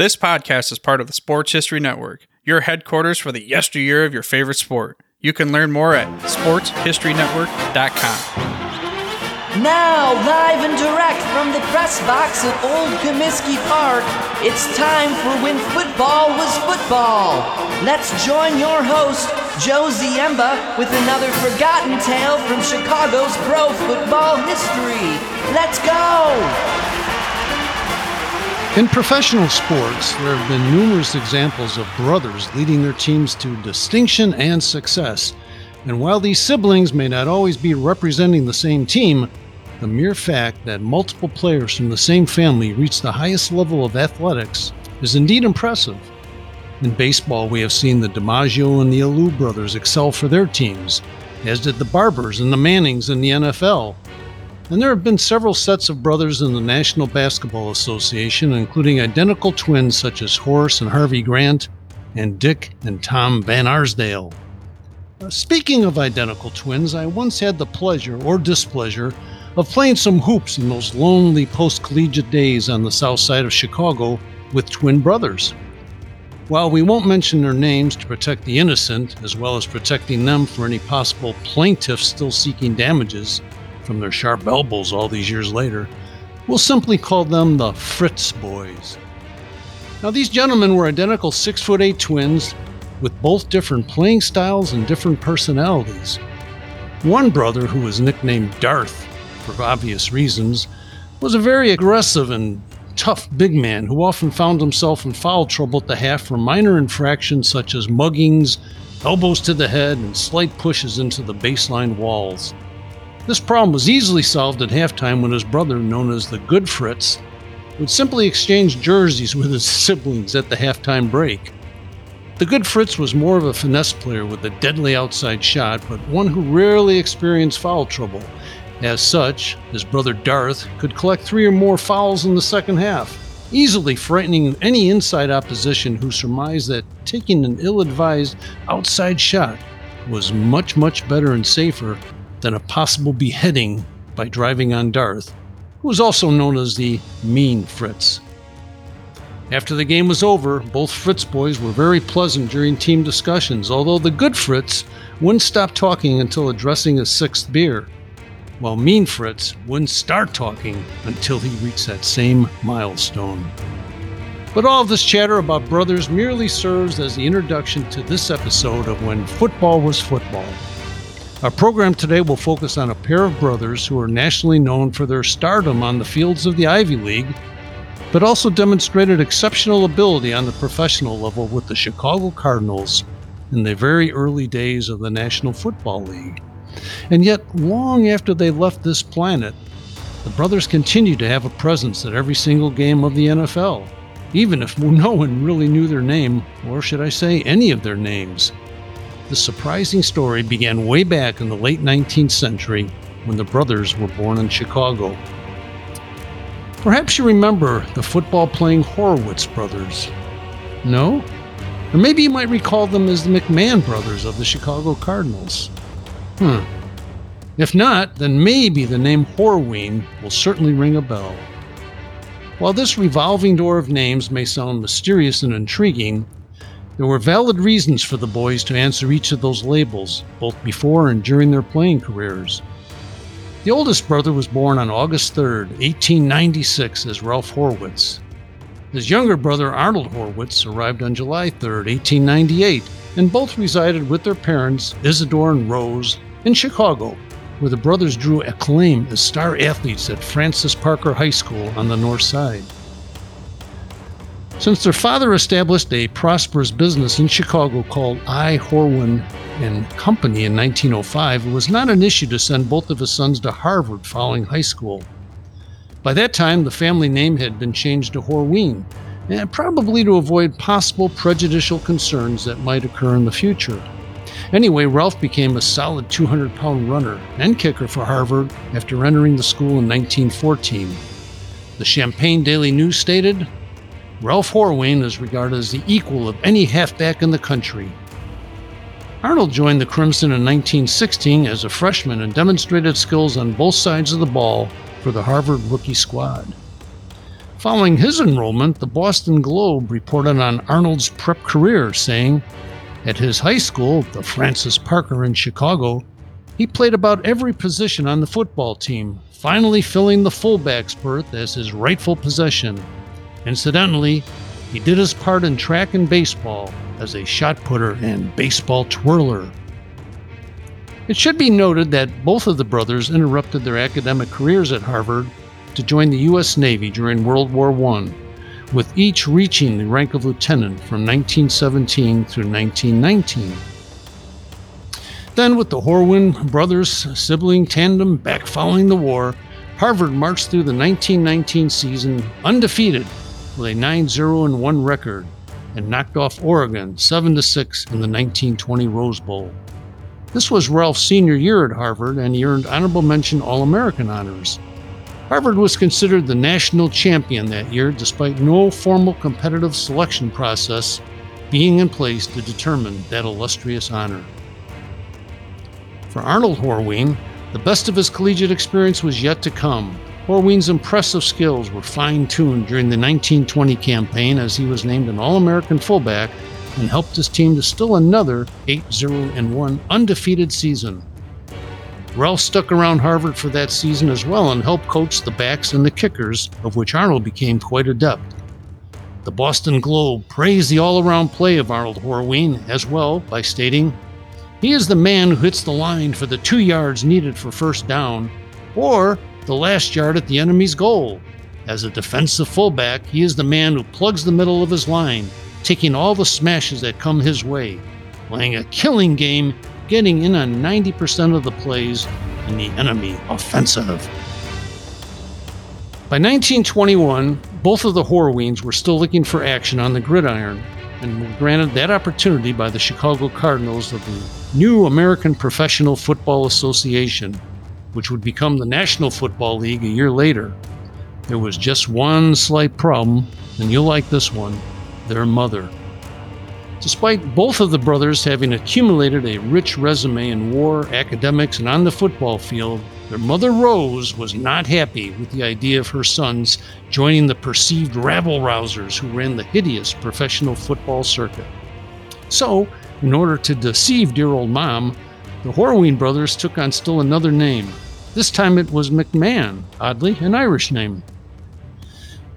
This podcast is part of the Sports History Network, your headquarters for the yesteryear of your favorite sport. You can learn more at sportshistorynetwork.com. Now, live and direct from the press box at Old Comiskey Park, it's time for When Football Was Football. Let's join your host, Joe Ziemba, with another forgotten tale from Chicago's pro football history. Let's go! In professional sports, there have been numerous examples of brothers leading their teams to distinction and success. And while these siblings may not always be representing the same team, the mere fact that multiple players from the same family reach the highest level of athletics is indeed impressive. In baseball, we have seen the DiMaggio and the Alou brothers excel for their teams, as did the Barbers and the Mannings in the NFL, and there have been several sets of brothers in the National Basketball Association, including identical twins such as Horace and Harvey Grant, and Dick and Tom Van Arsdale. Uh, speaking of identical twins, I once had the pleasure or displeasure of playing some hoops in those lonely post collegiate days on the south side of Chicago with twin brothers. While we won't mention their names to protect the innocent, as well as protecting them for any possible plaintiffs still seeking damages, from their sharp elbows all these years later, we'll simply call them the Fritz Boys. Now, these gentlemen were identical six foot eight twins with both different playing styles and different personalities. One brother, who was nicknamed Darth for obvious reasons, was a very aggressive and tough big man who often found himself in foul trouble at the half for minor infractions such as muggings, elbows to the head, and slight pushes into the baseline walls. This problem was easily solved at halftime when his brother, known as the Good Fritz, would simply exchange jerseys with his siblings at the halftime break. The Good Fritz was more of a finesse player with a deadly outside shot, but one who rarely experienced foul trouble. As such, his brother Darth could collect three or more fouls in the second half, easily frightening any inside opposition who surmised that taking an ill advised outside shot was much, much better and safer than a possible beheading by driving on Darth, who was also known as the Mean Fritz. After the game was over, both Fritz boys were very pleasant during team discussions, although the good Fritz wouldn't stop talking until addressing his sixth beer, while Mean Fritz wouldn't start talking until he reached that same milestone. But all this chatter about brothers merely serves as the introduction to this episode of When Football Was Football. Our program today will focus on a pair of brothers who are nationally known for their stardom on the fields of the Ivy League, but also demonstrated exceptional ability on the professional level with the Chicago Cardinals in the very early days of the National Football League. And yet, long after they left this planet, the brothers continue to have a presence at every single game of the NFL, even if no one really knew their name, or should I say, any of their names. The surprising story began way back in the late 19th century when the brothers were born in Chicago. Perhaps you remember the football playing Horowitz brothers. No? Or maybe you might recall them as the McMahon brothers of the Chicago Cardinals. Hmm. If not, then maybe the name Horween will certainly ring a bell. While this revolving door of names may sound mysterious and intriguing, there were valid reasons for the boys to answer each of those labels, both before and during their playing careers. The oldest brother was born on August 3, 1896, as Ralph Horwitz. His younger brother, Arnold Horwitz, arrived on July 3, 1898, and both resided with their parents, Isidore and Rose, in Chicago, where the brothers drew acclaim as star athletes at Francis Parker High School on the north side. Since their father established a prosperous business in Chicago called I. Horween and Company in 1905, it was not an issue to send both of his sons to Harvard following high school. By that time, the family name had been changed to Horween, and probably to avoid possible prejudicial concerns that might occur in the future. Anyway, Ralph became a solid 200 pound runner and kicker for Harvard after entering the school in 1914. The Champaign Daily News stated Ralph Horween is regarded as the equal of any halfback in the country. Arnold joined the Crimson in 1916 as a freshman and demonstrated skills on both sides of the ball for the Harvard rookie squad. Following his enrollment, the Boston Globe reported on Arnold's prep career, saying, At his high school, the Francis Parker in Chicago, he played about every position on the football team, finally filling the fullback's berth as his rightful possession. Incidentally, he did his part in track and baseball as a shot putter and baseball twirler. It should be noted that both of the brothers interrupted their academic careers at Harvard to join the U.S. Navy during World War I, with each reaching the rank of lieutenant from 1917 through 1919. Then, with the Horween brothers' sibling tandem back following the war, Harvard marched through the 1919 season undefeated with a 9 0 1 record and knocked off Oregon 7 6 in the 1920 Rose Bowl. This was Ralph's senior year at Harvard, and he earned honorable mention All American honors. Harvard was considered the national champion that year despite no formal competitive selection process being in place to determine that illustrious honor. For Arnold Horween, the best of his collegiate experience was yet to come. Horween's impressive skills were fine tuned during the 1920 campaign as he was named an All American fullback and helped his team to still another 8 0 1 undefeated season. Ralph stuck around Harvard for that season as well and helped coach the backs and the kickers, of which Arnold became quite adept. The Boston Globe praised the all around play of Arnold Horween as well by stating, He is the man who hits the line for the two yards needed for first down, or the last yard at the enemy's goal. As a defensive fullback, he is the man who plugs the middle of his line, taking all the smashes that come his way, playing a killing game getting in on 90% of the plays in the enemy offensive. By 1921, both of the Horweens were still looking for action on the gridiron and were granted that opportunity by the Chicago Cardinals of the new American Professional Football Association, which would become the National Football League a year later. There was just one slight problem, and you'll like this one their mother. Despite both of the brothers having accumulated a rich resume in war, academics, and on the football field, their mother Rose was not happy with the idea of her sons joining the perceived rabble rousers who ran the hideous professional football circuit. So, in order to deceive dear old mom, the Horween brothers took on still another name. This time it was McMahon, oddly, an Irish name.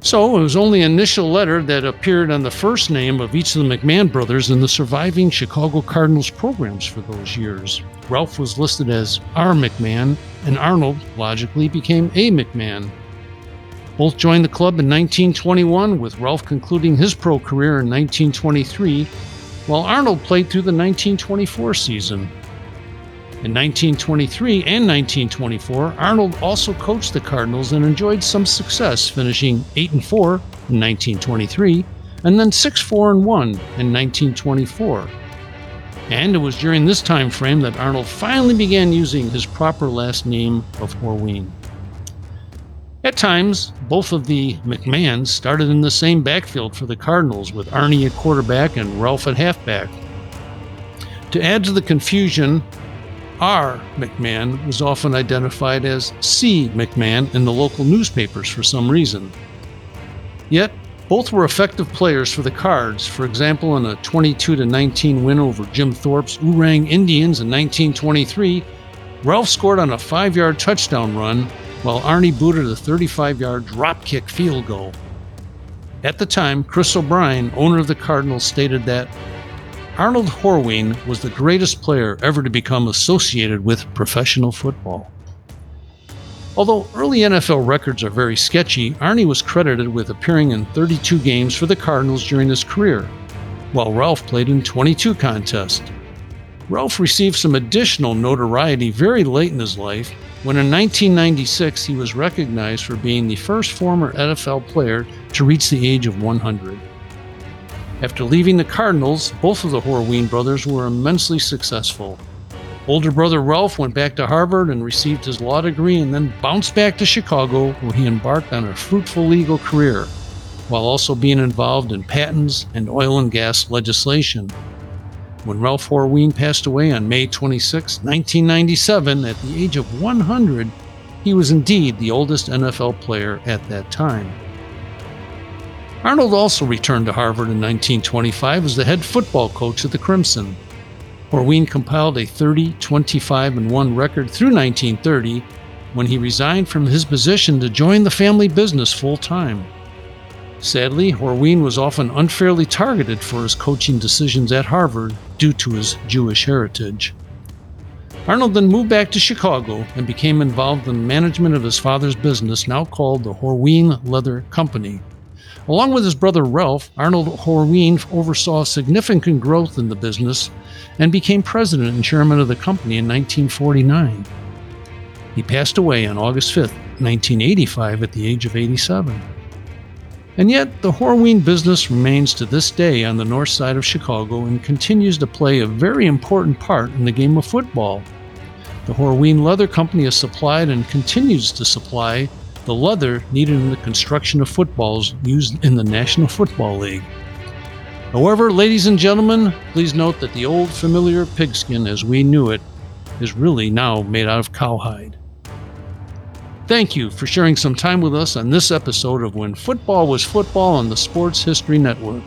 So it was only an initial letter that appeared on the first name of each of the McMahon brothers in the surviving Chicago Cardinals programs for those years. Ralph was listed as R. McMahon, and Arnold, logically, became A. McMahon. Both joined the club in 1921, with Ralph concluding his pro career in 1923, while Arnold played through the 1924 season. In 1923 and 1924, Arnold also coached the Cardinals and enjoyed some success, finishing 8 and 4 in 1923 and then 6 4 and 1 in 1924. And it was during this time frame that Arnold finally began using his proper last name of Horween. At times, both of the McMahons started in the same backfield for the Cardinals, with Arnie at quarterback and Ralph at halfback. To add to the confusion, R. McMahon was often identified as C. McMahon in the local newspapers for some reason. Yet, both were effective players for the Cards. For example, in a 22 19 win over Jim Thorpe's Oorang Indians in 1923, Ralph scored on a five yard touchdown run, while Arnie booted a 35 yard drop kick field goal. At the time, Chris O'Brien, owner of the Cardinals, stated that Arnold Horween was the greatest player ever to become associated with professional football. Although early NFL records are very sketchy, Arnie was credited with appearing in 32 games for the Cardinals during his career, while Ralph played in 22 contests. Ralph received some additional notoriety very late in his life when in 1996 he was recognized for being the first former NFL player to reach the age of 100. After leaving the Cardinals, both of the Horween brothers were immensely successful. Older brother Ralph went back to Harvard and received his law degree and then bounced back to Chicago, where he embarked on a fruitful legal career, while also being involved in patents and oil and gas legislation. When Ralph Horween passed away on May 26, 1997, at the age of 100, he was indeed the oldest NFL player at that time. Arnold also returned to Harvard in 1925 as the head football coach of the Crimson. Horween compiled a 30, 25, and 1 record through 1930 when he resigned from his position to join the family business full time. Sadly, Horween was often unfairly targeted for his coaching decisions at Harvard due to his Jewish heritage. Arnold then moved back to Chicago and became involved in the management of his father's business, now called the Horween Leather Company. Along with his brother Ralph, Arnold Horween oversaw significant growth in the business and became president and chairman of the company in 1949. He passed away on August 5, 1985, at the age of 87. And yet, the Horween business remains to this day on the north side of Chicago and continues to play a very important part in the game of football. The Horween Leather Company has supplied and continues to supply the leather needed in the construction of footballs used in the National Football League. However, ladies and gentlemen, please note that the old familiar pigskin as we knew it is really now made out of cowhide. Thank you for sharing some time with us on this episode of When Football Was Football on the Sports History Network.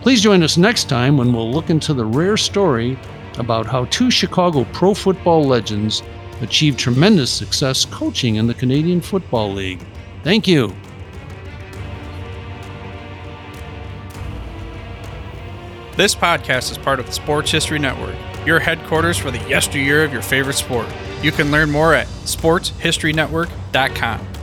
Please join us next time when we'll look into the rare story about how two Chicago pro football legends achieved tremendous success coaching in the Canadian Football League. Thank you. This podcast is part of the Sports History Network, your headquarters for the yesteryear of your favorite sport. You can learn more at sportshistorynetwork.com.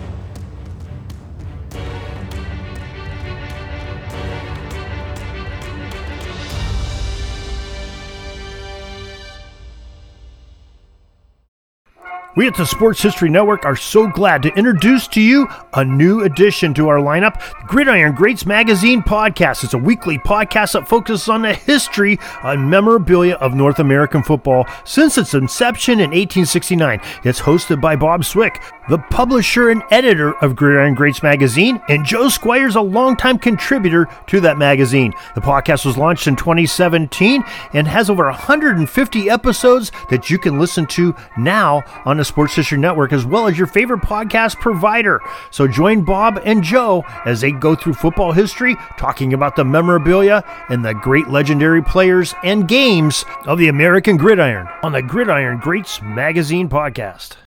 We at the Sports History Network are so glad to introduce to you a new addition to our lineup, Gridiron Greats Magazine Podcast. It's a weekly podcast that focuses on the history and memorabilia of North American football since its inception in 1869. It's hosted by Bob Swick, the publisher and editor of Gridiron Greats Magazine, and Joe Squires, a longtime contributor to that magazine. The podcast was launched in 2017 and has over 150 episodes that you can listen to now on the Sports History Network, as well as your favorite podcast provider. So join Bob and Joe as they go through football history, talking about the memorabilia and the great legendary players and games of the American gridiron on the Gridiron Greats Magazine podcast.